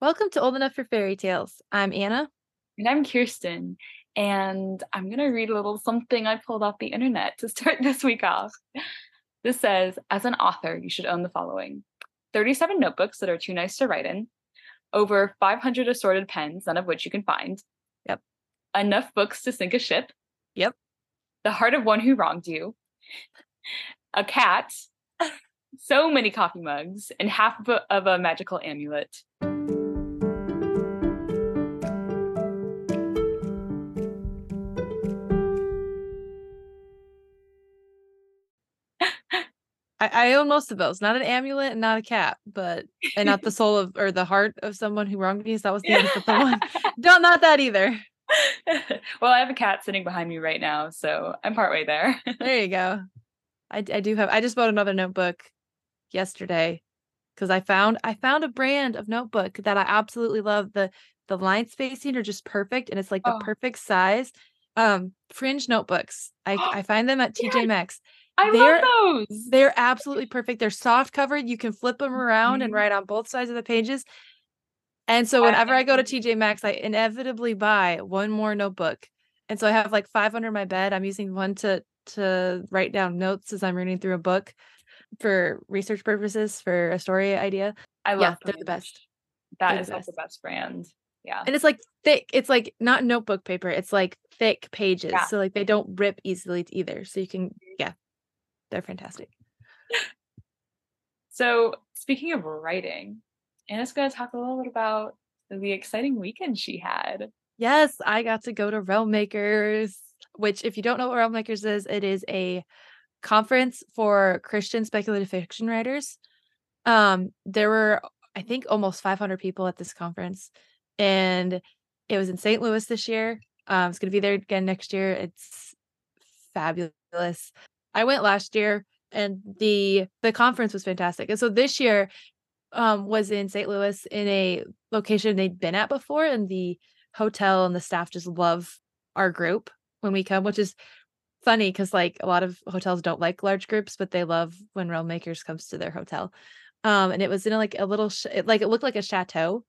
Welcome to Old Enough for Fairy Tales. I'm Anna. And I'm Kyrsten. And I'm going to read a little something I pulled off the internet to start this week off. This says As an author, you should own the following 37 notebooks that are too nice to write in, over 500 assorted pens, none of which you can find. Yep. Enough books to sink a ship. Yep. The heart of one who wronged you. A cat. so many coffee mugs, and half of a, of a magical amulet. I, I own most of those. Not an amulet and not a cat, but and not the soul of or the heart of someone who wronged me. So that was the other one. Don't not that either. well, I have a cat sitting behind me right now, so I'm partway there. there you go. I, I do have. I just bought another notebook yesterday because I found I found a brand of notebook that I absolutely love. The the line spacing are just perfect, and it's like the oh. perfect size. Um, fringe notebooks. I I find them at TJ Maxx. I they're, love those. They're absolutely perfect. They're soft covered. You can flip them around mm-hmm. and write on both sides of the pages. And so whenever I go to TJ Maxx, I inevitably buy one more notebook. And so I have like five under my bed. I'm using one to to write down notes as I'm reading through a book for research purposes for a story idea. I love yeah, they're the best. That they're is the best. like the best brand. Yeah. And it's like thick. It's like not notebook paper. It's like thick pages. Yeah. So like they don't rip easily either. So you can yeah, they're fantastic. So, speaking of writing, Anna's going to talk a little bit about the exciting weekend she had. Yes, I got to go to Realm Makers, which, if you don't know what Realm Makers is, it is a conference for Christian speculative fiction writers. Um, there were, I think, almost 500 people at this conference, and it was in St. Louis this year. Um, it's going to be there again next year. It's fabulous. I went last year and the the conference was fantastic. And so this year um was in St. Louis in a location they'd been at before and the hotel and the staff just love our group when we come, which is funny because like a lot of hotels don't like large groups, but they love when Realm Makers comes to their hotel. Um, and it was in a, like a little, sh- it, like it looked like a chateau,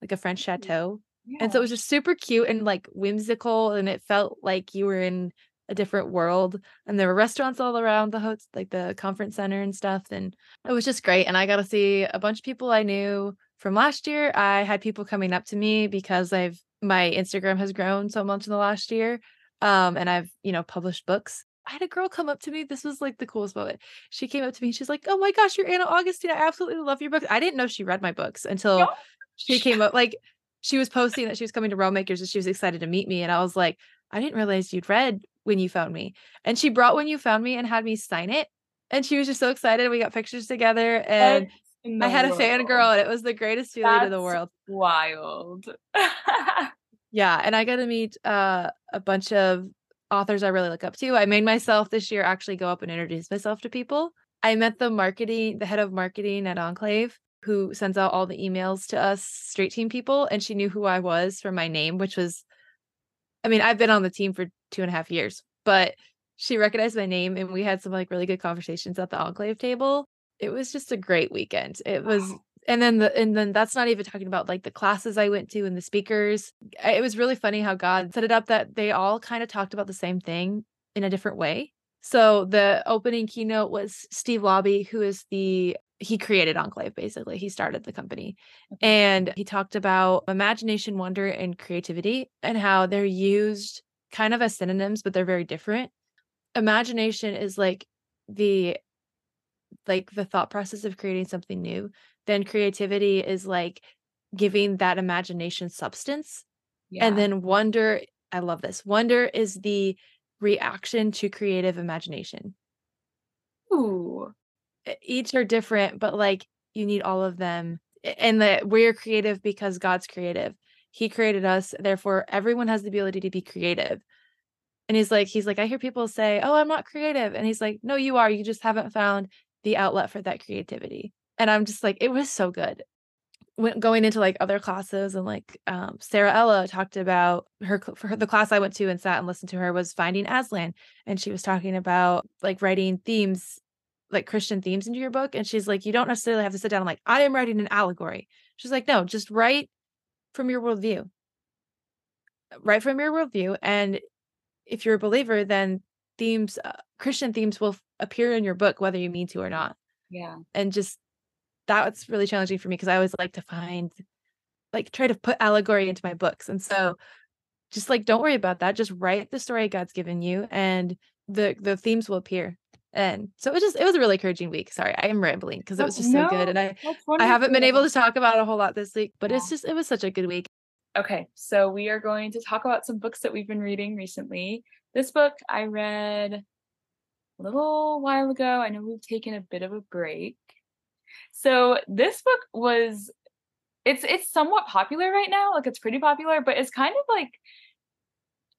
like a French chateau, yeah. and so it was just super cute and like whimsical, and it felt like you were in a different world and there were restaurants all around the host like the conference center and stuff and it was just great and i got to see a bunch of people i knew from last year. I had people coming up to me because i've my instagram has grown so much in the last year um and i've you know published books. I had a girl come up to me this was like the coolest moment. She came up to me she's like oh my gosh you're anna augustine i absolutely love your books. I didn't know she read my books until she came up like she was posting that she was coming to Realm Makers and she was excited to meet me and i was like I didn't realize you'd read when you found me. And she brought when you found me and had me sign it. And she was just so excited. We got pictures together and I had world. a fangirl and it was the greatest feeling That's in the world. Wild. yeah. And I got to meet uh, a bunch of authors I really look up to. I made myself this year actually go up and introduce myself to people. I met the marketing, the head of marketing at Enclave, who sends out all the emails to us straight team people. And she knew who I was from my name, which was I mean, I've been on the team for two and a half years, but she recognized my name and we had some like really good conversations at the enclave table. It was just a great weekend. It was wow. and then the and then that's not even talking about like the classes I went to and the speakers. It was really funny how God set it up that they all kind of talked about the same thing in a different way. So the opening keynote was Steve Laube, who is the he created Enclave basically. He started the company. And he talked about imagination, wonder, and creativity and how they're used kind of as synonyms, but they're very different. Imagination is like the like the thought process of creating something new. Then creativity is like giving that imagination substance. Yeah. And then wonder, I love this. Wonder is the reaction to creative imagination. Ooh each are different, but like you need all of them. And that we're creative because God's creative. He created us, therefore everyone has the ability to be creative. And he's like, he's like, I hear people say, "Oh, I'm not creative," and he's like, "No, you are. You just haven't found the outlet for that creativity." And I'm just like, it was so good. When going into like other classes and like um, Sara Ella talked about her for her, the class I went to and sat and listened to her was finding Aslan, and she was talking about like writing themes like Christian themes into your book. And she's like, you don't necessarily have to sit down and like, I am writing an allegory. She's like, no, just write from your worldview. right from your worldview. And if you're a believer, then themes, uh, Christian themes will appear in your book, whether you mean to or not. Yeah. And just that's really challenging for me because I always like to find, like, try to put allegory into my books. And so just like, don't worry about that. Just write the story God's given you and the the themes will appear. And so it was just it was a really encouraging week. Sorry, I am rambling because it was just so good. And I I haven't been able to talk about a whole lot this week, but yeah. it's just it was such a good week. Okay, so we are going to talk about some books that we've been reading recently. This book I read a little while ago. I know we've taken a bit of a break. So this book was it's it's somewhat popular right now. Like it's pretty popular, but it's kind of like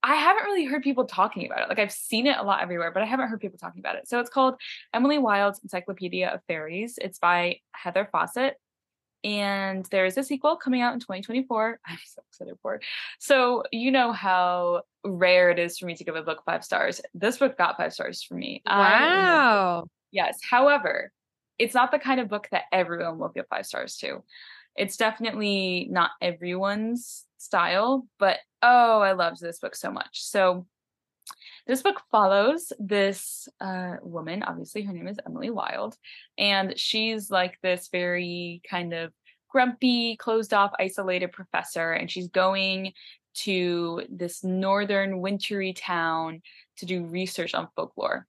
I haven't really heard people talking about it. Like I've seen it a lot everywhere, but I haven't heard people talking about it. So it's called Emily Wilde's Encyclopaedia of Faeries. It's by Heather Fawcett. And there is a sequel coming out in 2024. I'm so excited for it. So, you know how rare it is for me to give a book five stars. This book got five stars for me. Wow. Yes. However, it's not the kind of book that everyone will give five stars to. It's definitely not everyone's style, but oh, I loved this book so much. So this book follows this uh, woman. Obviously, her name is Emily Wilde, and she's like this very kind of grumpy, closed off, isolated professor, and she's going to this northern wintry town to do research on folklore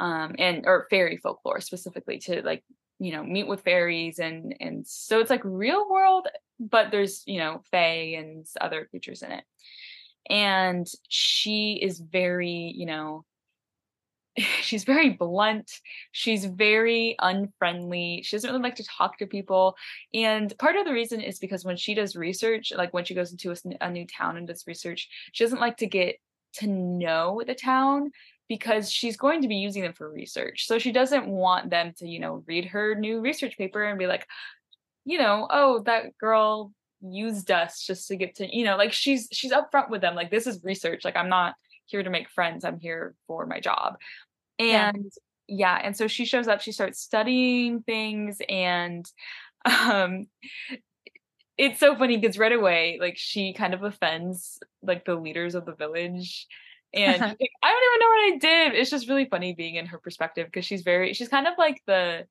um, and or fairy folklore specifically to like you know meet with fairies and and so it's like real world but there's you know fae and other creatures in it. And she is very you know she's very blunt she's very unfriendly she doesn't really like to talk to people. And part of the reason is because when she does research like when she goes into a, a new town and does research she doesn't like to get to know the town because she's going to be using them for research. So she doesn't want them to, you know, read her new research paper and be like, you know, oh, that girl used us just to get to, you know, like she's she's upfront with them. Like this is research. Like I'm not here to make friends. I'm here for my job. And yeah, yeah and so she shows up, she starts studying things and um it's so funny because right away like she kind of offends like the leaders of the village and I don't even know what I did. It's just really funny being in her perspective because she's very she's kind of like the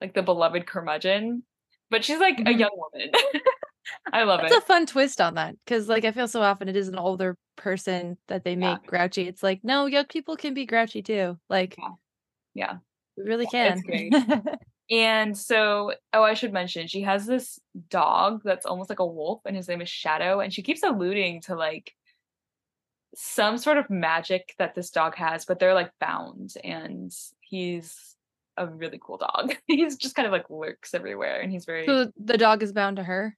like the beloved curmudgeon, but she's like mm-hmm. a young woman. I love It's it. It's a fun twist on that because like I feel so often it is an older person that they make yeah. grouchy. It's like no, young people can be grouchy too. Like yeah, yeah. we really can. and so, oh, I should mention she has this dog that's almost like a wolf, and his name is Shadow, and she keeps alluding to like some sort of magic that this dog has, but they're like bound and he's a really cool dog. he's just kind of like lurks everywhere and he's very So the dog is bound to her?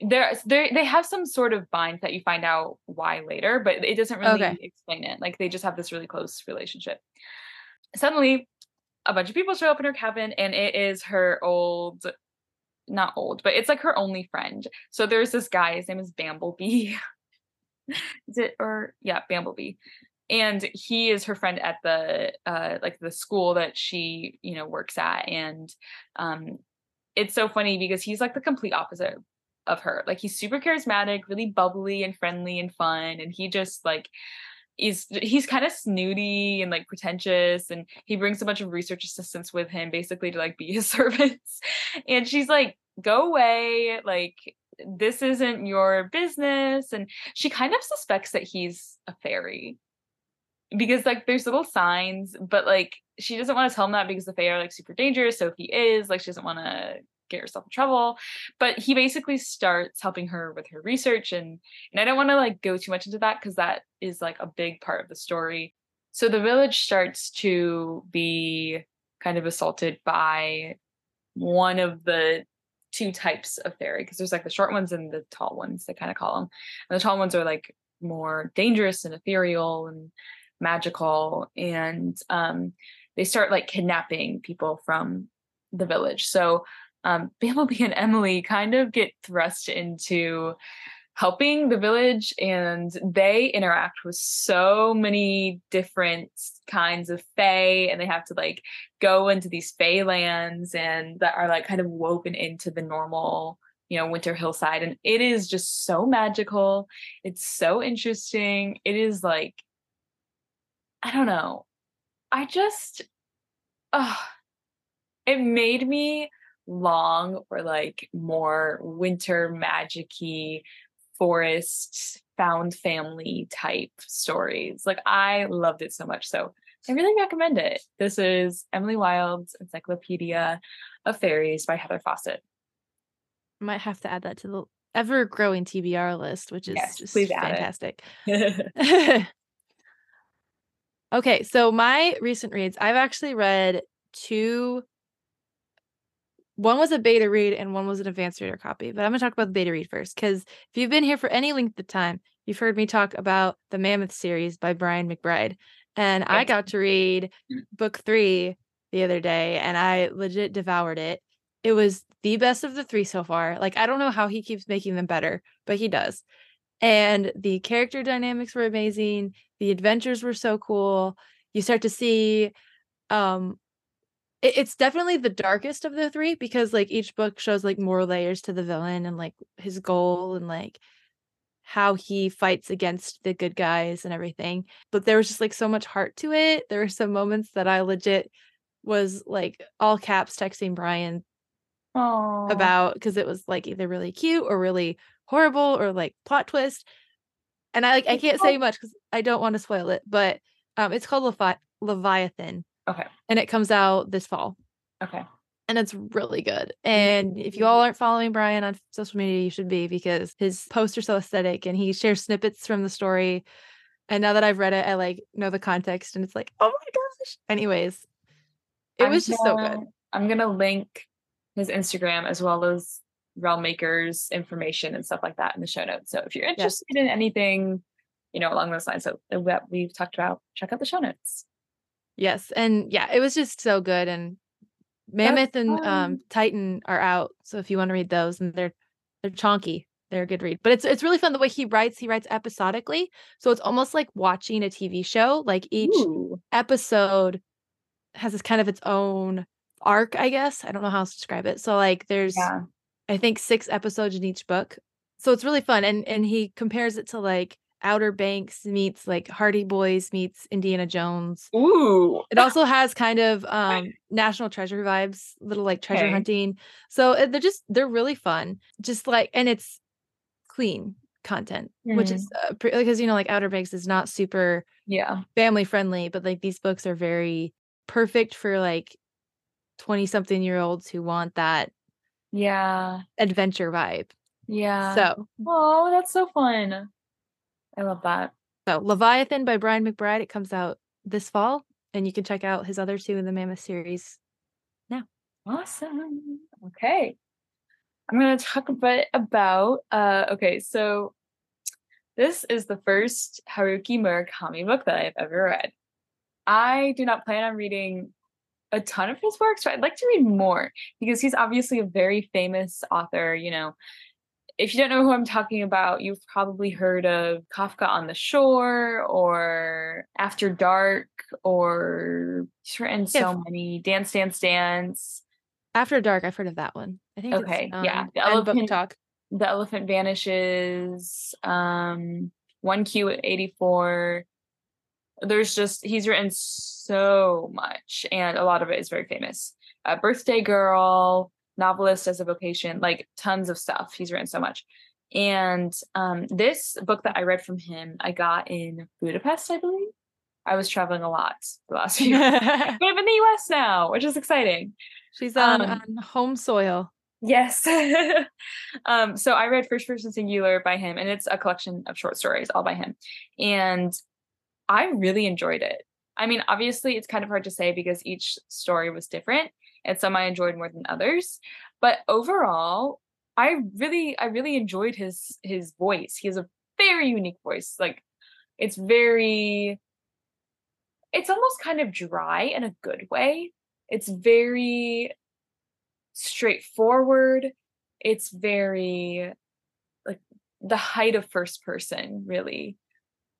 There they they have some sort of bind that you find out why later, but it doesn't really okay. explain it. Like they just have this really close relationship. Suddenly a bunch of people show up in her cabin and it is her old not old, but it's like her only friend. So there's this guy, his name is Bambleby. is it or yeah, bumblebee And he is her friend at the uh like the school that she, you know, works at. And um it's so funny because he's like the complete opposite of her. Like he's super charismatic, really bubbly and friendly and fun. And he just like is he's kind of snooty and like pretentious and he brings a bunch of research assistants with him basically to like be his servants and she's like go away like this isn't your business and she kind of suspects that he's a fairy. Because like there's little signs but like she doesn't want to tell him that because the fae are like super dangerous so if he is like she doesn't want to get herself in trouble. But he basically starts helping her with her research and and i don't want to like go too much into that because that is like a big part of the story. So the village starts to be kind of assaulted by one of the two types of fairy because there's like the short ones and the tall ones they kind of call them and the tall ones are like more dangerous and ethereal and magical and um, they start like kidnapping people from the village. So um, Bambleby and Emily kind of get thrust into helping the village and they interact with so many different kinds of fae and they have to like go into these fae lands and that are like kind of woven into the normal you know, Winter Hillside. And it is just so magical. It's so interesting. It is like, I don't know. I just, uh, it made me long for like more winter magicy forest found family type stories. Like I loved it so much. So I really recommend it. This is Emily Wilde's Encyclopaedia of Faeries by Heather Fawcett. Might have to add that to the ever growing TBR list, which is Yes, just fantastic. okay, so my recent reads, I've actually read two. One was a beta read and one was an advanced reader copy, but I'm going to talk about the beta read first because if you've been here for any length of time, you've heard me talk about the Mammoth series by Brian McBride. And I got to read book three the other day and I legit devoured it. It was the best of the three so far. Like, I don't know how he keeps making them better, but he does. And the character dynamics were amazing. The adventures were so cool. You start to see um it- it's definitely the darkest of the three because like each book shows like more layers to the villain and like his goal and like how he fights against the good guys and everything. But there was just like so much heart to it. There were some moments that I legit was like all caps texting Brian Aw. about because it was like either really cute or really horrible or like plot twist. And I like I can't say much because I don't want to spoil it, but um it's called Levi- Leviathan Okay. and it comes out this fall Okay. and it's really good. And if you all mm. aren't following Brian on social media, you should be because his posts are so aesthetic and he shares snippets from the story. And now that I've read it, I like know the context and it's like, oh my gosh. Anyways, it I'm was just so good. I'm gonna link his Instagram as well as Realm Makers information and stuff like that in the show notes. So if you're interested in anything, you know, along those lines that, that we've talked about, check out the show notes. Yes. And yeah, it was just so good. And Mammoth and um. Titan are out. So if you want to read those and they're they're chonky, they're a good read. But it's it's really fun the way he writes, he writes episodically. So it's almost like watching a TV show. Like each Ooh. episode has this kind of its own arc, I guess. I don't know how else to describe it. So like there's Yeah. I think six episodes in each book. So it's really fun. And and he compares it to like Outer Banks meets like Hardy Boys meets Indiana Jones. Ooh. It also has kind of um National Treasure vibes, little like treasure Okay. hunting. So uh, they're just they're really fun. Just like and it's clean content, which is uh, pre- because you know like Outer Banks is not super Yeah. family friendly, but like these books are very perfect for like 20 something year olds who want that Yeah. adventure vibe. Yeah. So, oh, that's so fun. I love that. so Leviathan by Brian McBride, it comes out this fall and you can check out his other two in the Mammoth series. Now. Awesome. Okay. I'm going to talk a bit about uh okay, so this is the first Haruki Murakami book that I've ever read. I do not plan on reading a ton of his works, but I'd like to read more because he's obviously a very famous author, you know. If you don't know who I'm talking about, you've probably heard of Kafka on the Shore or After Dark or he's written Yeah, so many Dance Dance Dance. After Dark, I've heard of that one. I think Okay, it's, yeah, um, the Elephant- Talk. The Elephant Vanishes, um, 1Q at 84. There's just, he's written so much, and a lot of it is very famous. Uh, Birthday Girl, Novelist as a Vocation, like tons of stuff. He's written so much. And um, this book that I read from him, I got in Budapest, I believe. I was traveling a lot the last few years. But I'm in the US now, which is exciting. She's on, Um, on home soil. Yes. um, so I read First Person Singular by him, and it's a collection of short stories all by him. And I really enjoyed it. I mean, obviously, it's kind of hard to say because each story was different, and some I enjoyed more than others. But overall, I really, I really enjoyed his his voice. He has a very unique voice. Like, it's very, it's almost kind of dry in a good way. It's very straightforward. It's very like the height of first person, really.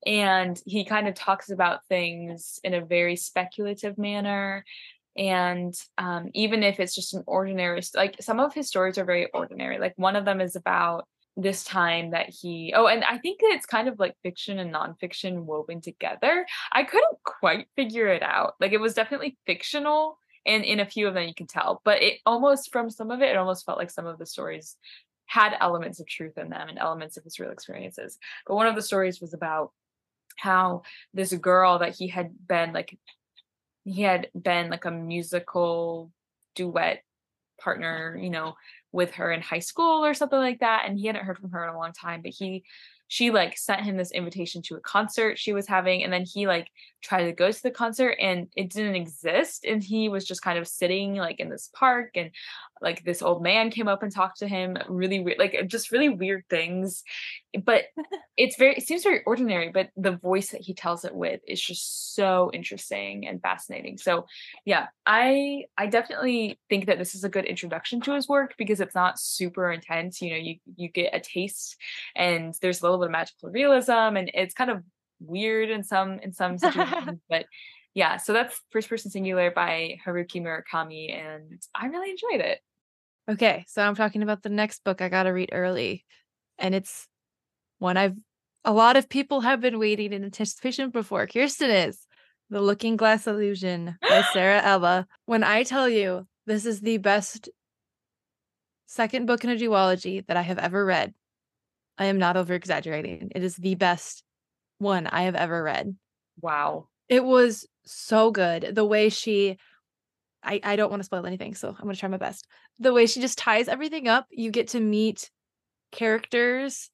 And he kind of talks about things in a very speculative manner. And um, even if it's just an ordinary like some of his stories are very ordinary like one of them is about this time that he oh and i think it's kind of like fiction and nonfiction woven together. I couldn't quite figure it out like it was definitely fictional and in a few of them you can tell but it almost from some of it it almost felt like some of the stories had elements of truth in them and elements of his real experiences. But one of the stories was about how this girl that he had been like he had been like a musical duet partner, you know, with her in high school or something like that. And he hadn't heard from her in a long time, but he she like sent him this invitation to a concert she was having and then he like tried to go to the concert and it didn't exist and he was just kind of sitting like in this park and like this old man came up and talked to him really weird like uh, just really weird things but it's very it seems very ordinary but the voice that he tells it with is just so interesting and fascinating. So yeah i i definitely think that this is a good introduction to his work because it's not super intense you know you you get a taste and there's a little bit of magical realism and it's kind of weird in some in some situations but yeah so that's first person singular by haruki murakami and i really enjoyed it Okay, so I'm talking about the next book I got to read early. And it's one I've a lot of people have been waiting in anticipation before. Kyrsten is The Looking Glass Illusion by Sara Ella. When I tell you this is the best second book in a duology that I have ever read, I am not over exaggerating. It is the best one I have ever read. Wow. It was so good. The way she I, I don't want to spoil anything, so I'm gonna try my best. The way she just ties everything up, you get to meet characters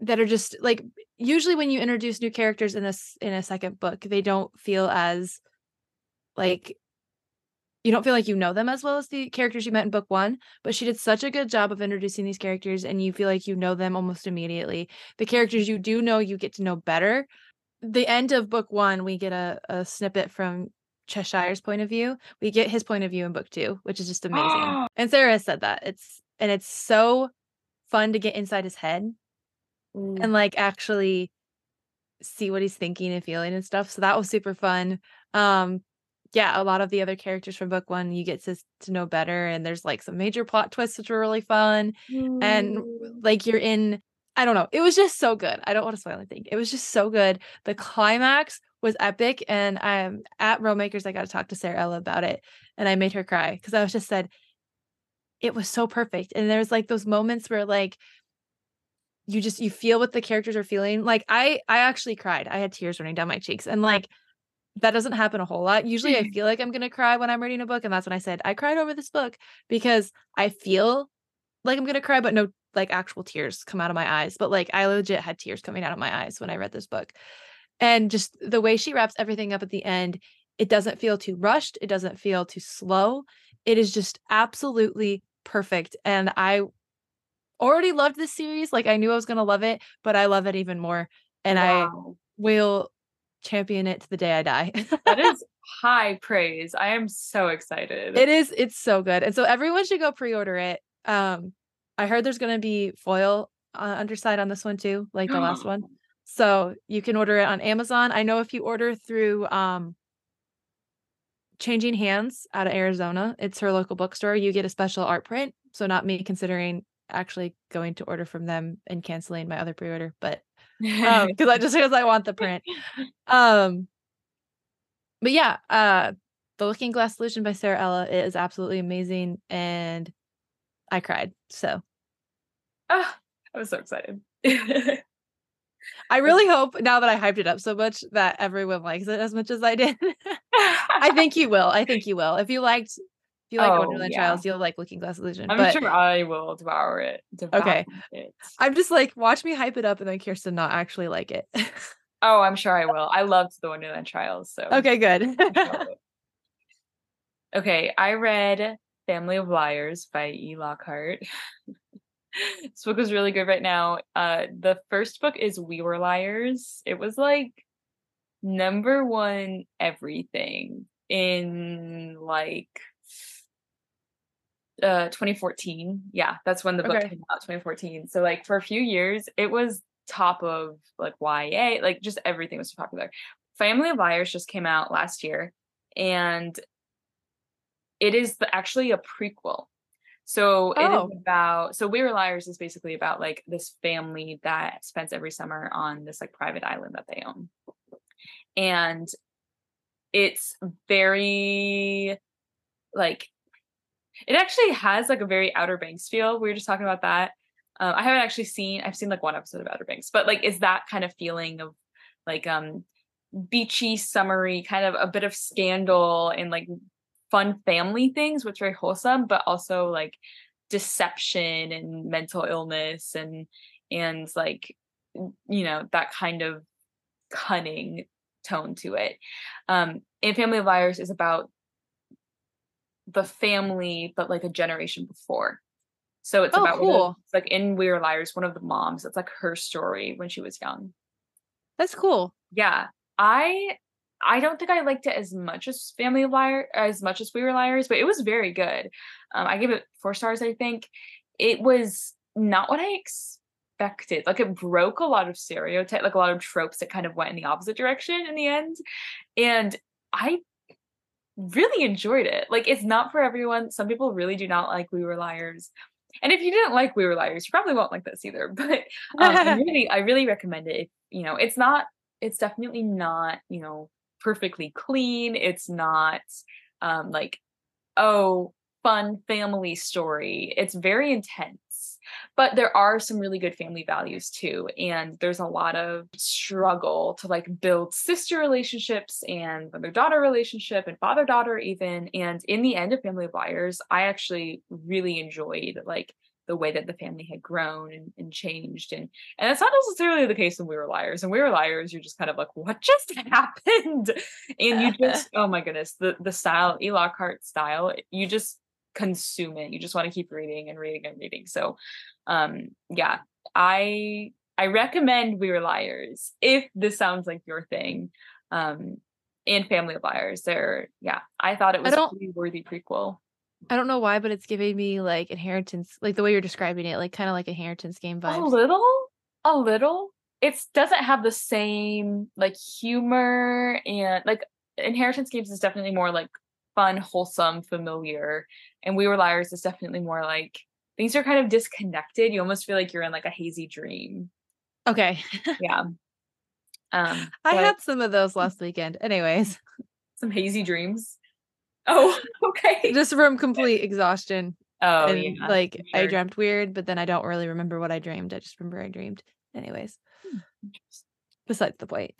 that are just like usually when you introduce new characters in a in a second book, they don't feel as like you don't feel like you know them as well as the characters you met in book one, but she did such a good job of introducing these characters and you feel like you know them almost immediately. The characters you do know, you get to know better. The end of book one, we get a, a snippet from Cheshire's point of view. We get his point of view in book two, which is just amazing. and Sara said that. It's and it's so fun to get inside his head mm. and like actually see what he's thinking and feeling and stuff. So that was super fun. Um yeah, a lot of the other characters from book one you get to, to know better and there's like some major plot twists which were really fun. Mm. And like you're in I don't know. It was just so good. I don't want to spoil anything. It was just so good. The climax was epic. And I'm at Makers. I got to talk to Sara Ella about it. And I made her cry because I was just said, it was so perfect. And there's like those moments where like you just you feel what the characters are feeling. Like I I actually cried. I had tears running down my cheeks. And like that doesn't happen a whole lot. Usually I mm-hmm. feel like I'm gonna cry when I'm reading a book. And that's when I said I cried over this book because I feel like I'm gonna cry, but no like actual tears come out of my eyes. But like I legit had tears coming out of my eyes when I read this book. And just the way she wraps everything up at the end, it doesn't feel too rushed. It doesn't feel too slow. It is just absolutely perfect. And I already loved this series. Like I knew I was going to love it, but I love it even more. And wow. I will champion it to the day I die. that is high praise. I am so excited. It is. It's so good. And so everyone should go pre-order it. Um, I heard there's going to be foil uh, underside on this one too, like the last one. So you can order it on Amazon. I know if you order through um Changing Hands out of Arizona, it's her local bookstore, you get a special art print. So not me considering actually going to order from them and canceling my other pre-order, but um because I just because I want the print. Um but yeah, uh The Looking Glass Illusion by Sara Ella is absolutely amazing and I cried. So oh, I was so excited. I really hope now that I hyped it up so much that everyone likes it as much as I did. I think you will. I think you will. If you liked if you like oh, Wonderland yeah. Trials, you'll like Looking Glass Illusion. I'm but... sure I will devour it. Devour okay. It. I'm just like, watch me hype it up and then Kyrsten not actually like it. oh, I'm sure I will. I loved the Wonderland Trials. So Okay, good. okay, I read Family of Liars by E. Lockhart this book is really good right now. Uh, the first book is We Were Liars. It was like number one everything in like uh 2014. Yeah, that's when the book okay. came out, 2014. So like for a few years, it was top of like YA, like just everything was so popular. Family of Liars just came out last year, and it is the, actually a prequel. So it Oh. is about so We Were Liars is basically about like this family that spends every summer on this like private island that they own. And it's very like it actually has like a very Outer Banks feel. We were just talking about that. Um, I haven't actually seen I've seen like one episode of Outer Banks, but like it's that kind of feeling of like um beachy, summery, kind of a bit of scandal and like fun family things, which are very wholesome, but also like deception and mental illness and and like you know that kind of cunning tone to it. Um, and Family of Liars is about the family, but like a generation before. So it's Oh, about cool. it's like in We Are Liars, one of the moms. It's like her story when she was young. That's cool. Yeah, I I don't think I liked it as much as Family of Liar as much as We Were Liars, but it was very good. Um, I gave it four stars. I think it was not what I expected. Like it broke a lot of stereotype, like a lot of tropes that kind of went in the opposite direction in the end, and I really enjoyed it. Like it's not for everyone. Some people really do not like We Were Liars. And if you didn't like We Were Liars, you probably won't like this either. But um, I really, I really recommend it. If, you know, it's not, it's definitely not, you know, perfectly clean. It's not um like, oh, fun family story. It's very intense. But there are some really good family values too. And there's a lot of struggle to like build sister relationships and mother daughter relationship and father daughter, even. And in the end of Family of Liars, I actually really enjoyed like the way that the family had grown and, and changed. And and that's not necessarily the case when we were liars. And we were liars, you're just kind of like, what just happened? And you just, oh my goodness, the the style, E. Lockhart style, you just consume it. You just want to keep reading and reading and reading. So um yeah, I I recommend We Were Liars if this sounds like your thing. Um and Family of Liars. They're yeah, I thought it was a pretty worthy prequel. I don't know why, but it's giving me like inheritance, like the way you're describing it, like kind of like inheritance game vibes. A little, a little. It doesn't have the same like humor and like Inheritance Games is definitely more like fun, wholesome, familiar. And We Were Liars is definitely more like things are kind of disconnected. You almost feel like you're in like a hazy dream. Okay. Yeah. Um I had some of those last weekend. Anyways, some hazy dreams. Oh, okay. just from complete exhaustion. Oh, and yeah. like for I sure. dreamt weird, but then I don't really remember what I dreamed. I just remember I dreamed. Anyways, besides the point.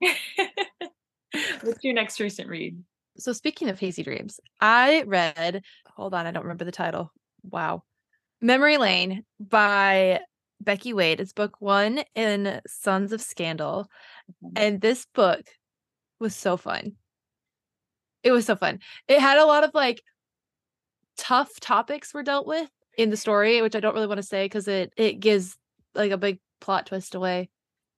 What's your next recent read? So speaking of hazy dreams, I read, hold on, I don't remember the title. Wow. Memory Lane by Becky Wade. It's book one in Sons of Scandal. Mhm. And this book was so fun. It was so fun. It had a lot of like tough topics were dealt with in the story, which I don't really want to say because it it gives like a big plot twist away.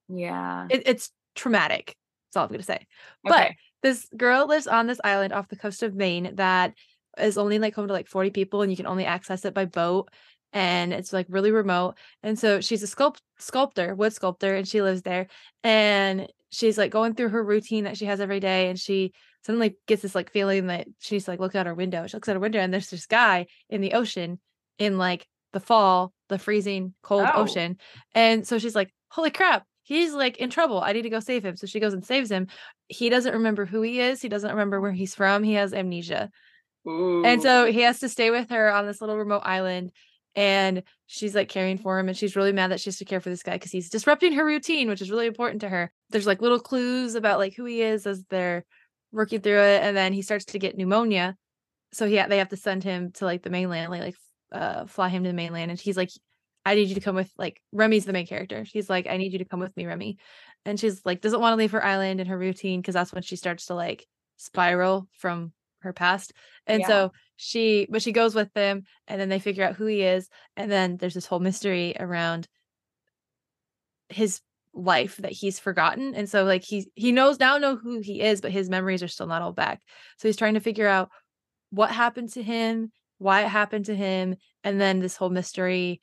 Yeah. It, it's traumatic. That's all I'm gonna say. But this girl lives on this island off the coast of Maine that is only like home to like 40 people and you can only access it by boat and it's like really remote and so she's a sculpt sculptor wood sculptor and she lives there and she's like going through her routine that she has every day and she suddenly gets this like feeling that she's like looks out her window she looks out her window and there's this guy in the ocean in like the fall the freezing cold Oh. ocean and so she's like holy crap he's like in trouble i need to go save him. So she goes and saves him. He doesn't remember who he is he doesn't remember where he's from he has amnesia. And so he has to stay with her on this little remote island and she's like caring for him and she's really mad that she has to care for this guy because he's disrupting her routine which is really important to her. There's like little clues about like who he is as they're working through it and then he starts to get pneumonia. So yeah they have to send him to like the mainland like, like uh fly him to the mainland and he's like i need you to come with like remy's the main character. She's like i need you to come with me remy. And she's like doesn't want to leave her island and her routine because that's when she starts to like spiral from her past. And Yeah. so she but she goes with them and then they figure out who he is and then there's this whole mystery around his life that he's forgotten and so like he he knows now know who he is but his memories are still not all back so he's trying to figure out what happened to him why it happened to him and then this whole mystery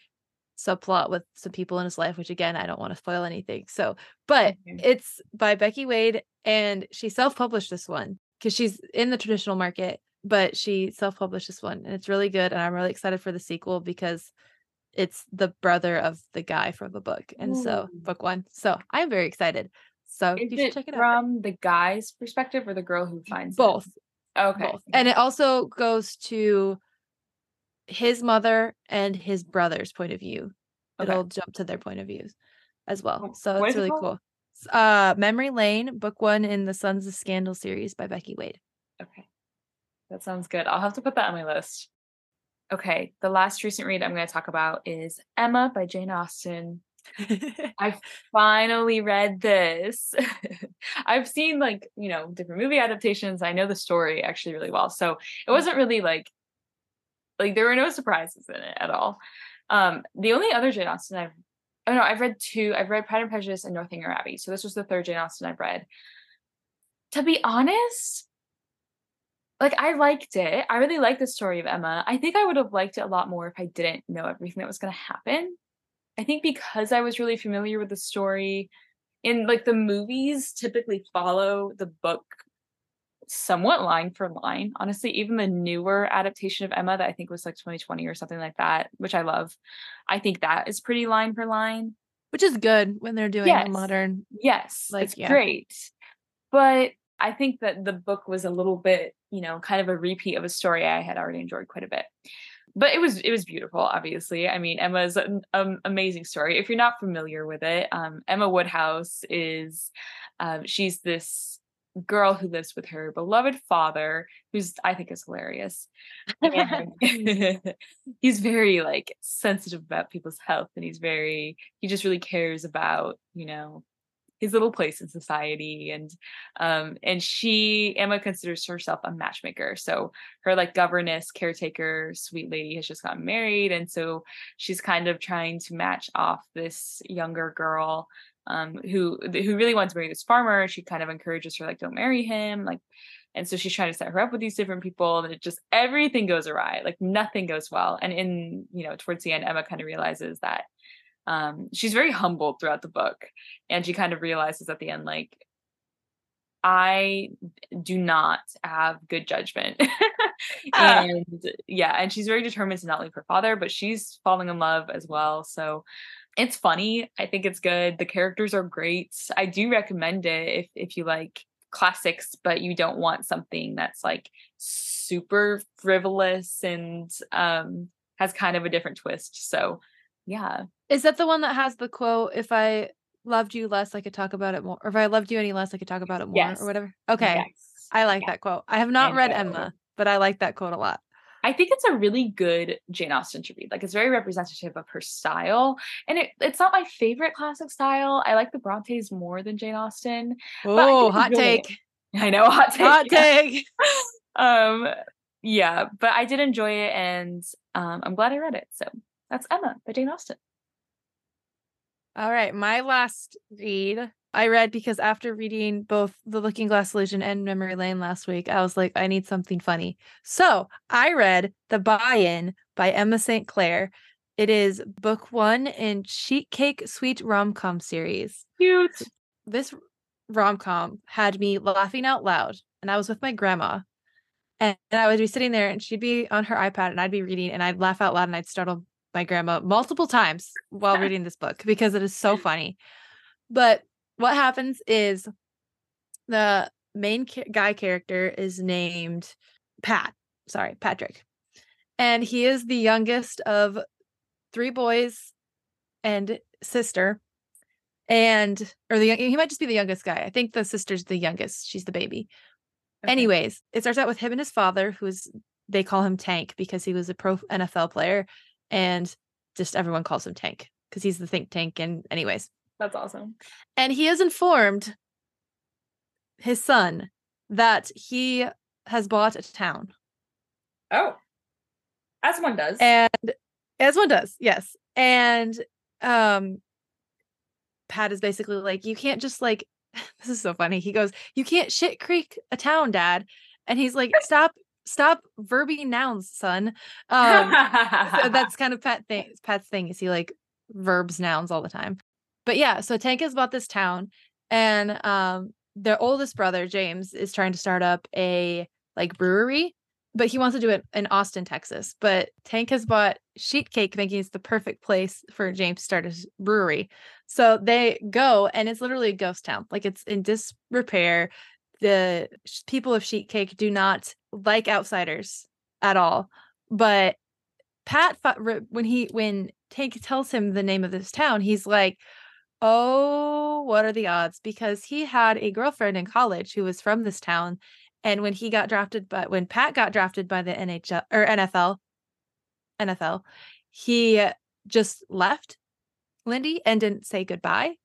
subplot with some people in his life which again i don't want to spoil anything so but Okay. it's by becky wade and she self-published this one because she's in the traditional market but she self-published this one and it's really good and I'm really excited for the sequel because it's the brother of the guy from the book. And so book one. So I'm very excited. So Is you should check it out. from the guy's perspective or the girl who finds it? Both. Okay. Both. And it also goes to his mother and his brother's point of view. Okay. It'll jump to their point of views as well. So what it's is it really cool. Uh Memory Lane, book one in the Sons of Scandal series by Becky Wade. Okay. That sounds good. I'll have to put that on my list. Okay. The last recent read I'm going to talk about is Emma by Jane Austen. I finally read this. I've seen like, you know, different movie adaptations. I know the story actually really well. So it wasn't really like like there were no surprises in it at all. Um the only other Jane Austen I've oh no, I've read two. I've read Pride and Prejudice and Northanger Abbey. So this was the third Jane Austen I've read. To be honest, like I liked it. I really liked the story of Emma. I think I would have liked it a lot more if I didn't know everything that was going to happen. I think because I was really familiar with the story, and like the movies typically follow the book somewhat line for line. Honestly, even the newer adaptation of Emma that I think was like 2020 or something like that, which I love, I think that is pretty line for line. Which is good when they're doing Yes. a modern Yes, Like, it's yeah. great. But I think that the book was a little bit, you know, kind of a repeat of a story I had already enjoyed quite a bit. But it was it was beautiful, obviously. I mean, Emma's an um, amazing story. If you're not familiar with it, um, Emma Woodhouse is um, she's this girl who lives with her beloved father, who's I think is hilarious. He's very like sensitive about people's health and he's very he just really cares about you know his little place in society and um and she emma considers herself a matchmaker. So her like governess caretaker sweet lady has just gotten married and so she's kind of trying to match off this younger girl um who who really wants to marry this farmer. She kind of encourages her like don't marry him like and so she's trying to set her up with these different people and it just everything goes awry like nothing goes well. And in you know towards the end emma kind of realizes that um she's very humbled throughout the book and she kind of realizes at the end like i do not have good judgment Ah. and yeah and she's very determined to not leave her father but she's falling in love as well so it's funny i think it's good the characters are great i do recommend it if if you like classics but you don't want something that's like super frivolous and um has kind of a different twist so yeah Is that the one that has the quote, if I loved you less, I could talk about it more, or if I loved you any less, I could talk about it more, Yes. or whatever? Okay. Yes. I like that quote. I have not read know. Emma, but I like that quote a lot. I think it's a really good Jane Austen to read. Like it's very representative of her style. And it, it's not my favorite classic style. I like the Brontes more than Jane Austen. Oh, hot take. I know, hot take. Hot yeah. take. Um yeah, but I did enjoy it and um I'm glad I read it. So that's Emma by Jane Austen. All right. My last read I read because after reading both The Looking Glass Illusion and Memory Lane last week, I was like, I need something funny. So I read The Buy In by Emma St. Clair. It is book one in Sheet Cake Sweet Rom Com series. Cute. This rom com had me laughing out loud, and I was with my grandma. And I would be sitting there, and she'd be on her iPad, and I'd be reading, and I'd laugh out loud, and I'd startle my grandma multiple times while reading this book because it is so mm. funny. But what happens is the main ca- guy character is named Pat. Sorry, Patrick. And he is the youngest of three boys and sister. And or the he might just be the youngest guy. I think the sister's the youngest. She's the baby. Okay. Anyways, it starts out with him and his father, who's they call him Tank because he was a pro NFL player, and just everyone calls him Tank because he's the think tank. And anyways, That's awesome. and he has informed his son that he has bought a town, Oh. As one does. and as one does, yes. And um, Pat is basically like, you can't just like, this is so funny. He goes, you can't Sheet Cake a town, Dad, and he's like, stop, stop verbing nouns, son. Um, so that's kind of Pat thing. Pat's thing is he like verbs nouns all the time. But yeah, so Tank has bought this town, and um, their oldest brother James is trying to start up a like brewery, but he wants to do it in Austin, Texas. But Tank has bought Sheet Cake, thinking it's the perfect place for James to start his brewery. So they go, and it's literally a ghost town. Like it's in disrepair. The people of Sheet Cake do not like outsiders at all. But Pat, when he when Tank tells him the name of this town, he's like, "Oh, what are the odds?" Because he had a girlfriend in college who was from this town, and when he got drafted, but when Pat got drafted by the NHL or NFL, NFL, he just left Lindy and didn't say goodbye.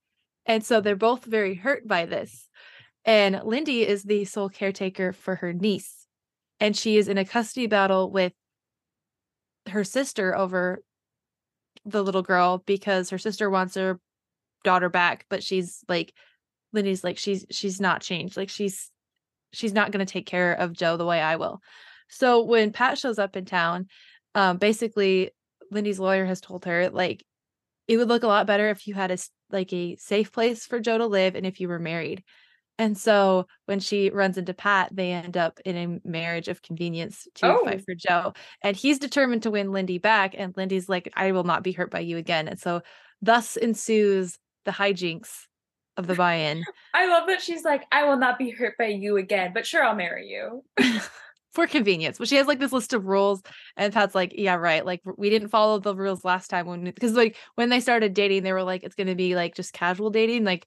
And so they're both very hurt by this. And Lindy is the sole caretaker for her niece. And she is in a custody battle with her sister over the little girl because her sister wants her daughter back, but she's like Lindy's like she's she's not changed. Like she's she's not going to take care of Joe the way I will. So when Pat shows up in town, um, basically Lindy's lawyer has told her like it would look a lot better if you had a like a safe place for Joe to live and if you were married. And so when she runs into Pat, they end up in a marriage of convenience to oh. fight for Joe. And he's determined to win Lindy back. And Lindy's like, I will not be hurt by you again. And so thus ensues the hijinks of the buy-in. I love that she's like, I will not be hurt by you again, but sure, I'll marry you. For convenience. But she has like this list of rules, and Pat's like, Yeah, right. Like we didn't follow the rules last time when because like when they started dating, they were like, it's gonna be like just casual dating. Like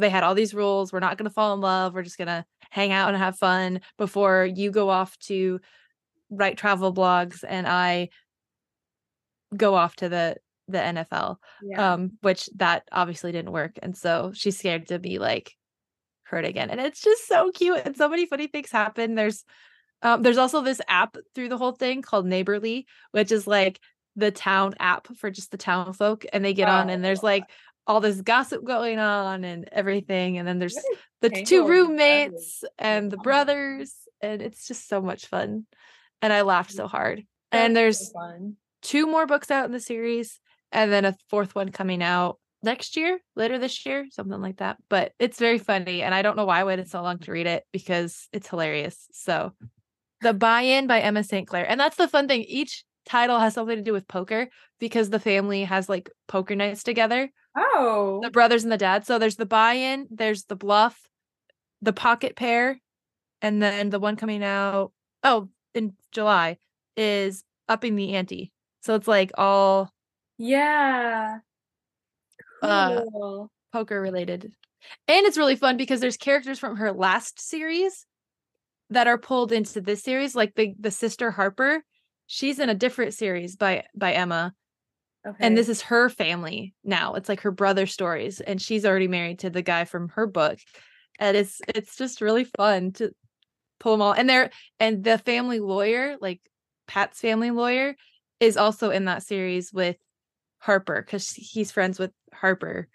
they had all these rules. We're not gonna fall in love. We're just gonna hang out and have fun before you go off to write travel blogs and I go off to the the NFL. Yeah. Um, which that obviously didn't work. And so she's scared to be like hurt again. And it's just so cute. And so many funny things happen. There's um, there's also this app through the whole thing called Neighborly, which is like the town app for just the town folk. And they get oh, on and there's like all this gossip going on and everything. And then there's the two roommates and the brothers. And it's just so much fun. And I laughed so hard. And there's two more books out in the series and then a fourth one coming out next year, later this year, something like that. But it's very funny, and I don't know why I waited so long to read it because it's hilarious. So, the buy-in by Emma St. Clair, and that's the fun thing. Each title has something to do with poker because the family has like poker nights together. Oh, the brothers and the dad. So there's the buy-in, there's the bluff, the pocket pair, and then the one coming out. Oh, in July is upping the ante. So it's like all yeah. Uh, cool. Uh, poker related. And it's really fun because there's characters from her last series that are pulled into this series, like the the sister Harper. She's in a different series by by Emma. Okay. And this is her family now. It's like her brother stories and she's already married to the guy from her book. And it's it's just really fun to pull them all. And they're and the family lawyer, like Pat's family lawyer is also in that series with Harper because he's friends with Harper.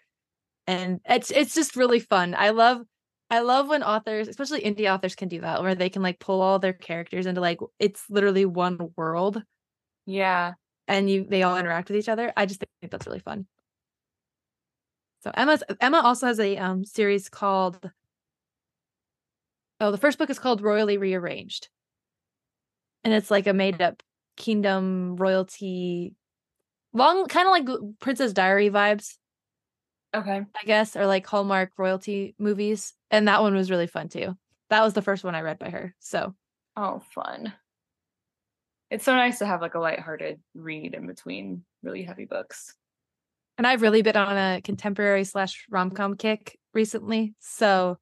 And it's it's just really fun. I love I love when authors, especially indie authors, can do that where they can like pull all their characters into like it's literally one world. Yeah. And you they all interact with each other. I just think that's really fun. So Emma's Emma also has a um series called Oh, the first book is called Royally Rearranged. And it's like a made up kingdom royalty long kind of like Princess Diary vibes. Okay. I guess or like Hallmark royalty movies and that one was really fun too. That was the first one I read by her. So, oh, fun. It's so nice to have like a lighthearted read in between really heavy books. And I've really been on a contemporary slash rom com kick recently. So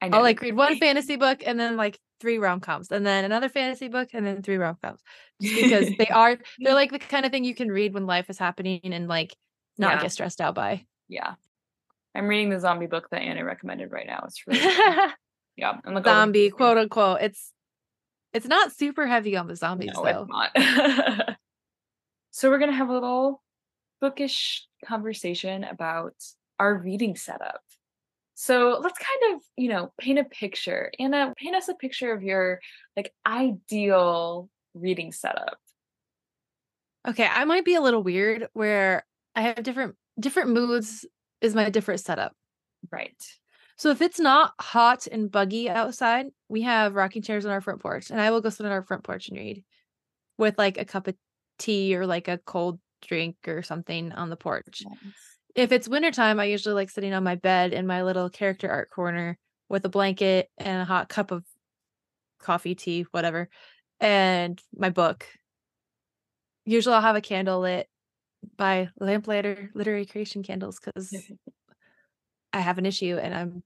I'll like read one fantasy book and then like three rom coms and then another fantasy book and then three rom coms because they are they're like the kind of thing you can read when life is happening and like not yeah. get stressed out by. Yeah. I'm reading the zombie book that Anna recommended right now. It's really yeah. I'm zombie quote unquote. It's it's not super heavy on the zombies no, though. not. so we're gonna have a little bookish conversation about our reading setup. So let's kind of, you know, paint a picture. Anna, paint us a picture of your like ideal reading setup. Okay, I might be a little weird where I have different different moods is my different setup. Right. So if it's not hot and buggy outside, we have rocking chairs on our front porch, and I will go sit on our front porch and read with like a cup of tea or like a cold drink or something on the porch. Nice. If it's wintertime, I usually like sitting on my bed in my little character art corner with a blanket and a hot cup of coffee, tea, whatever, and my book. Usually I'll have a candle lit by Lamplighter Literary Creation Candles because I have an issue and I'm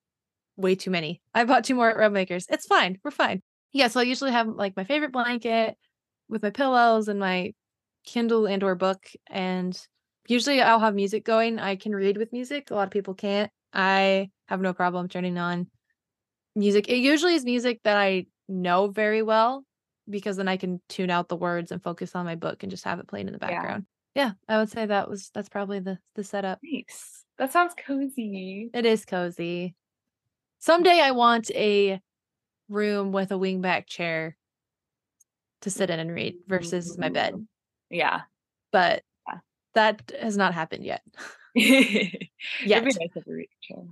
way too many. I bought two more at Realm Makers. It's fine. We're fine. Yeah, so I usually have like my favorite blanket with my pillows and my Kindle and or book and usually I'll have music going. I can read with music. A lot of people can't. I have no problem turning on music. It usually is music that I know very well because then I can tune out the words and focus on my book and just have it playing in the Yeah. background. Yeah, I would say that was that's probably the the setup. Nice. That sounds cozy. It is cozy. Someday I want a room with a wingback chair to sit in and read versus my bed, mm-hmm. Yeah. but Yeah. that has not happened yet. It'd be Yet. nice to have a reading chair.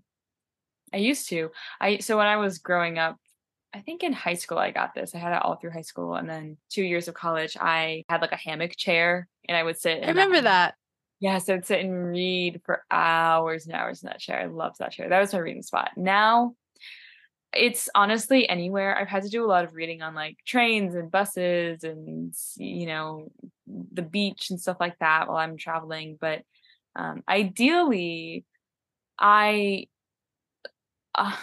I used to. I so when I was growing up, I think in high school I got this. I had it all through high school, and then two years of college, I had like a hammock chair, and I would sit. I remember that. Yes, I'd sit and read for hours and hours in that chair. I loved that chair. That was my reading spot. Now it's honestly anywhere. I've had to do a lot of reading on like trains and buses and you know the beach and stuff like that while I'm traveling. But um, ideally, I uh,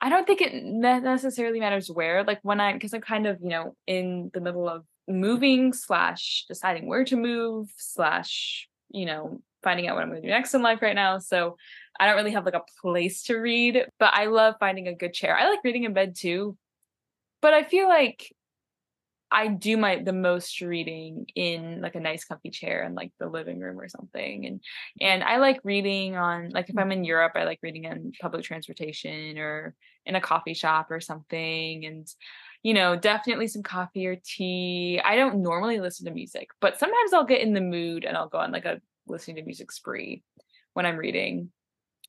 I don't think it necessarily matters where. Like when I because I'm kind of you know in the middle of moving slash deciding where to move slash you know finding out what I'm going to do next in life right now. So I don't really have like a place to read, but I love finding a good chair. I like reading in bed too, but I feel like I do my the most reading in like a nice comfy chair in like the living room or something. And and I like reading on like if mm. I'm in Europe, I like reading in public transportation or in a coffee shop or something. And you know, definitely some coffee or tea. I don't normally listen to music, but sometimes I'll get in the mood and I'll go on like a listening to music spree when I'm reading.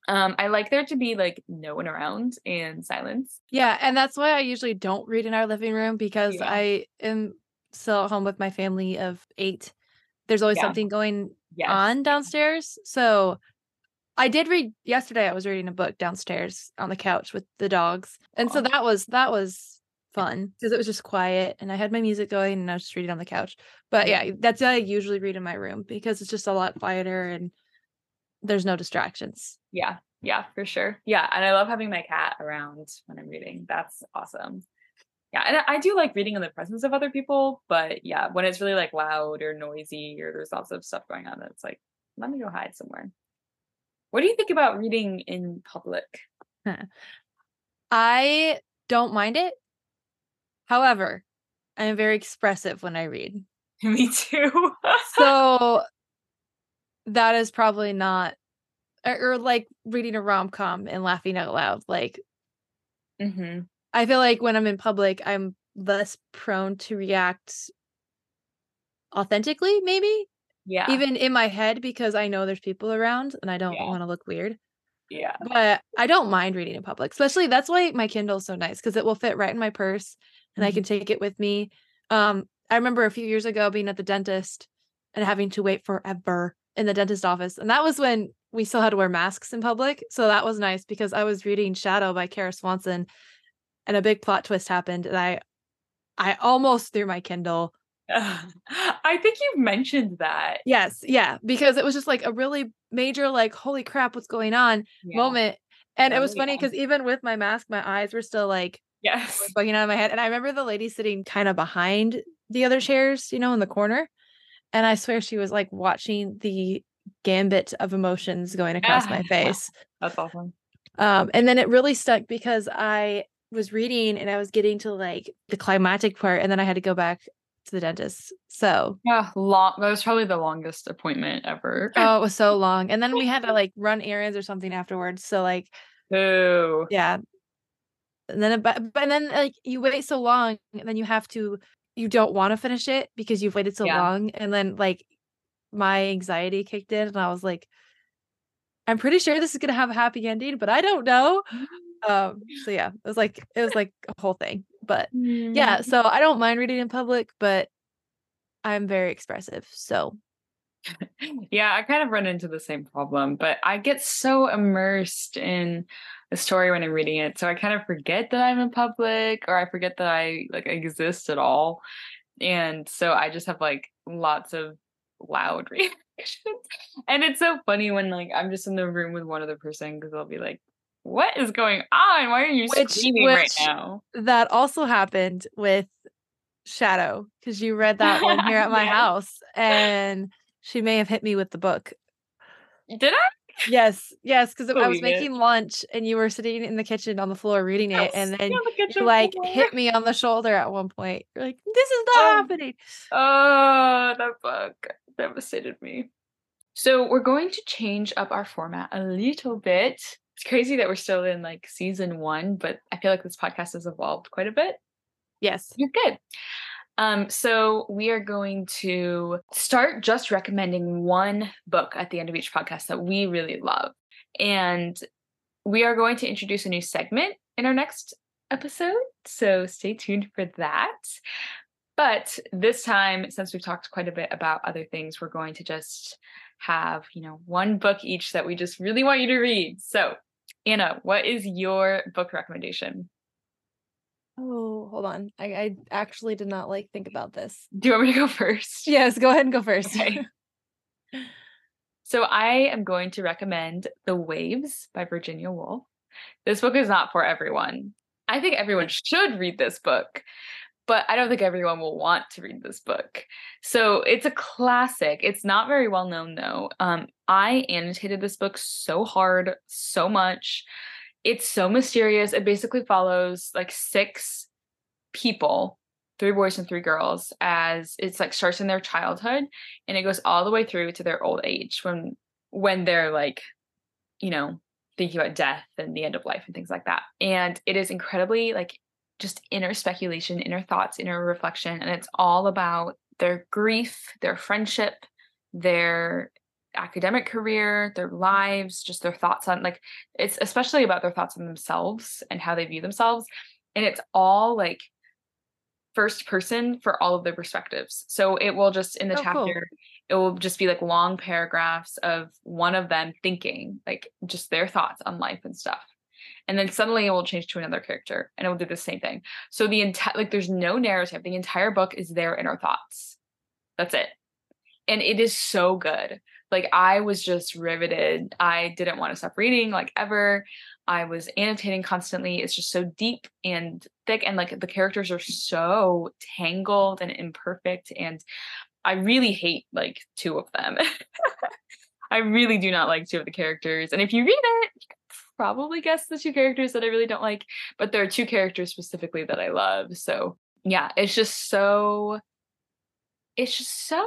Um, I like there to be like no one around and silence. Yeah, and that's why I usually don't read in our living room because Yeah. I am still at home with my family of eight. There's always Yeah. something going Yes. on downstairs. So I did read yesterday. I was reading a book downstairs on the couch with the dogs, and so that was that was fun because it was just quiet and I had my music going and I was just reading on the couch. But Yeah. that's what I usually read in my room because it's just a lot quieter and there's no distractions. Yeah, yeah, for sure. Yeah, and I love having my cat around when I'm reading. That's awesome. Yeah, and I I do like reading in the presence of other people, but yeah, when it's really like loud or noisy or there's lots of stuff going on, it's like, let me go hide somewhere. What do you think about reading in public? I don't mind it. However, I am very expressive when I read. Me too. So that is probably not or, or like reading a rom-com and laughing out loud. Like hmm I feel like when I'm in public, I'm less prone to react authentically, maybe Yeah. even in my head because I know there's people around and I don't Yeah. want to look weird. yeah. But I don't mind reading in public, especially that's why my Kindle's so nice because it will fit right in my purse and I can take it with me. Um, I remember a few years ago being at the dentist and having to wait forever in the dentist office. And that was when we still had to wear masks in public. So that was nice because I was reading Shadow by Kara Swanson and a big plot twist happened and I I almost threw my Kindle. I think you've mentioned that. Yes, yeah, because it was just like a really major like holy crap what's going on Yeah. moment. And it Oh, was funny yeah. because even with my mask my eyes were still like Yes. bugging out of my head. And I remember the lady sitting kind of behind the other chairs, you know, in the corner. And I swear she was like watching the gambit of emotions going across my face. That's awesome. Um, and then it really stuck because I was reading and I was getting to like the climactic part, and then I had to go back to the dentist. So Yeah, long. That was probably the longest appointment ever. oh, it was so long. And then we had to like run errands or something afterwards. So like Ooh. yeah and then but, but and then like you wait so long and then you have to you don't want to finish it because you've waited so Yeah. long and then like my anxiety kicked in and i was like i'm pretty sure this is going to have a happy ending but i don't know Um, so yeah, it was like it was like a whole thing. But Mm. yeah, so I don't mind reading in public, but I'm very expressive. So Yeah, I kind of run into the same problem, but I get so immersed in the story when I'm reading it. So I kind of forget that I'm in public or I forget that I like exist at all. And so I just have like lots of loud reactions. And it's so funny when like I'm just in the room with one other person because they'll be like, What is going on? Why are you Which- screaming right now? that also happened with Shadow because you read that one here at my Yes. house and she may have hit me with the book. Did I? Yes, yes, because I was Believe it. making lunch and you were sitting in the kitchen on the floor reading it, and then the you like floor. hit me on the shoulder at one point. You're like, "This is not Oh. happening." Oh, that book devastated me. So we're going to change up our format a little bit. It's crazy that we're still in like season one, but I feel like this podcast has evolved quite a bit. Yes. You're good. Um, so we are going to start just recommending one book at the end of each podcast that we really love. And we are going to introduce a new segment in our next episode. So stay tuned for that. But this time, since we've talked quite a bit about other things, we're going to just have, you know, one book each that we just really want you to read. So, Anna, what is your book recommendation? Oh, hold on. I, I actually did not like think about this. Do you want me to go first? Yes, go ahead and go first. Okay. So I am going to recommend The Waves by Virginia Woolf. This book is not for everyone. I think everyone should read this book, but I don't think everyone will want to read this book. So it's a classic. It's not very well known though. Um, I annotated this book so hard, so much. It's so mysterious. It basically follows like six people three boys and three girls as it's like starts in their childhood and it goes all the way through to their old age when when they're like you know thinking about death and the end of life and things like that and it is incredibly like just inner speculation inner thoughts inner reflection and it's all about their grief their friendship their academic career their lives just their thoughts on like it's especially about their thoughts on themselves and how they view themselves and it's all like first person for all of their perspectives. So it will just in the Oh, cool. chapter, it will just be like long paragraphs of one of them thinking, like just their thoughts on life and stuff. And then suddenly it will change to another character and it will do the same thing. So the entire like there's no narrative. The entire book is their inner thoughts. That's it. And it is so good. Like I was just riveted. I didn't want to stop reading like ever. I was annotating constantly. It's just so deep and thick, and like the characters are so tangled and imperfect. And I really hate like two of them. I really do not like two of the characters. And if you read it, you probably guess the two characters that I really don't like, but there are two characters specifically that I love. So yeah, it's just so, it's just so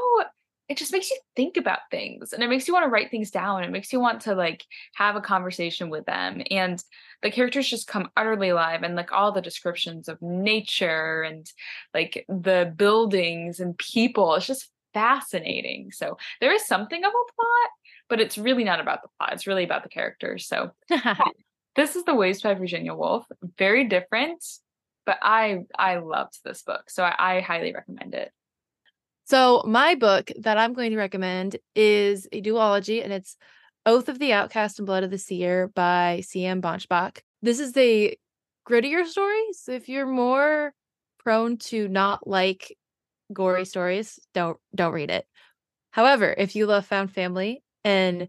it just makes you think about things and it makes you want to write things down it makes you want to like have a conversation with them and the characters just come utterly alive and like all the descriptions of nature and like the buildings and people it's just fascinating so there is something of a plot but it's really not about the plot it's really about the characters so this is the waves by virginia woolf very different but i i loved this book so i, I highly recommend it So my book that I'm going to recommend is a duology, and it's Oath of the Outcast and Blood of the Seer by C.M. Banschbach. This is a grittier story. So if you're more prone to not like gory stories, don't don't read it. However, if you love found family and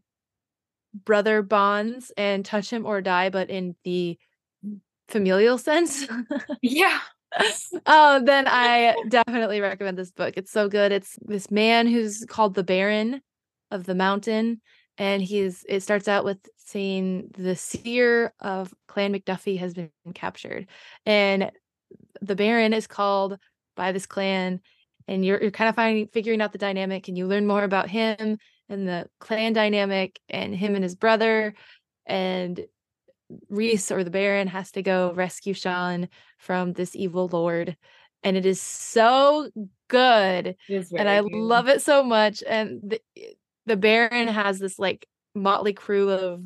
brother bonds and touch him or die, but in the familial sense, yeah oh, then I definitely recommend this book. It's so good. It's this man who's called the Baron of the Mountain, and he's it starts out with saying the seer of Clan McDuffie has been captured, and the Baron is called by this clan, and you're you're kind of finding figuring out the dynamic, and you learn more about him and the clan dynamic, and him and his brother, and Reese or the Baron has to go rescue Sean from this evil lord. And it is so good. And I love it so much. And the, the Baron has this like motley crew of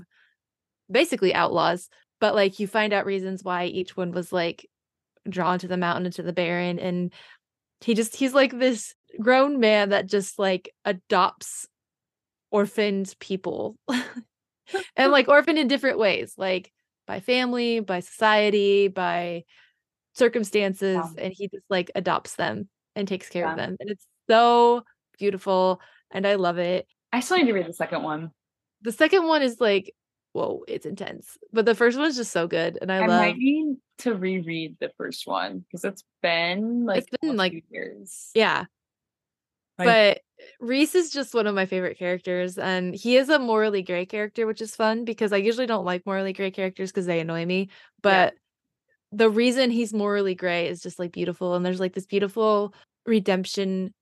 basically outlaws but like you find out reasons why each one was like drawn to the mountain and to the Baron and he just he's like this grown man that just like adopts orphaned people and like orphaned in different ways like by family by society by circumstances Yeah. and he just like adopts them and takes care of them and it's so beautiful and i love it I still need to read the second one. the second one is like whoa it's intense but the first one's just so good and i, I love might need to reread the first one because it's been like been, like- years. yeah Like- but Reese is just one of my favorite characters, and he is a morally gray character, which is fun because I usually don't like morally gray characters because they annoy me. But the reason he's morally gray is just like beautiful, and there's like this beautiful redemption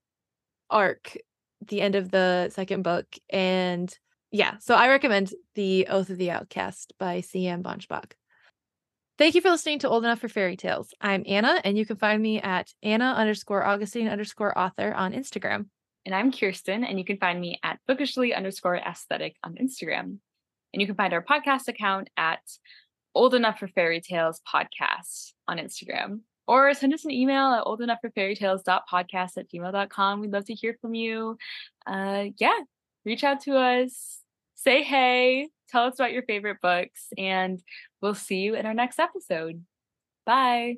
arc at the end of the second book, and yeah, so I recommend The Oath of the Outcast by C.M. Banschbach. Thank you for listening to Old Enough for Fairy Tales. I'm Anna, and you can find me at Anna underscore Augustine underscore author on Instagram. And I'm Kyrsten, and you can find me at bookishly underscore aesthetic on Instagram. And you can find our podcast account at Old Enough for Fairy Tales Podcast on Instagram. Or send us an email at old enough for fairy tales.podcast at gmail.com. We'd love to hear from you. Uh, yeah, reach out to us, say hey, tell us about your favorite books, and we'll see you in our next episode. Bye.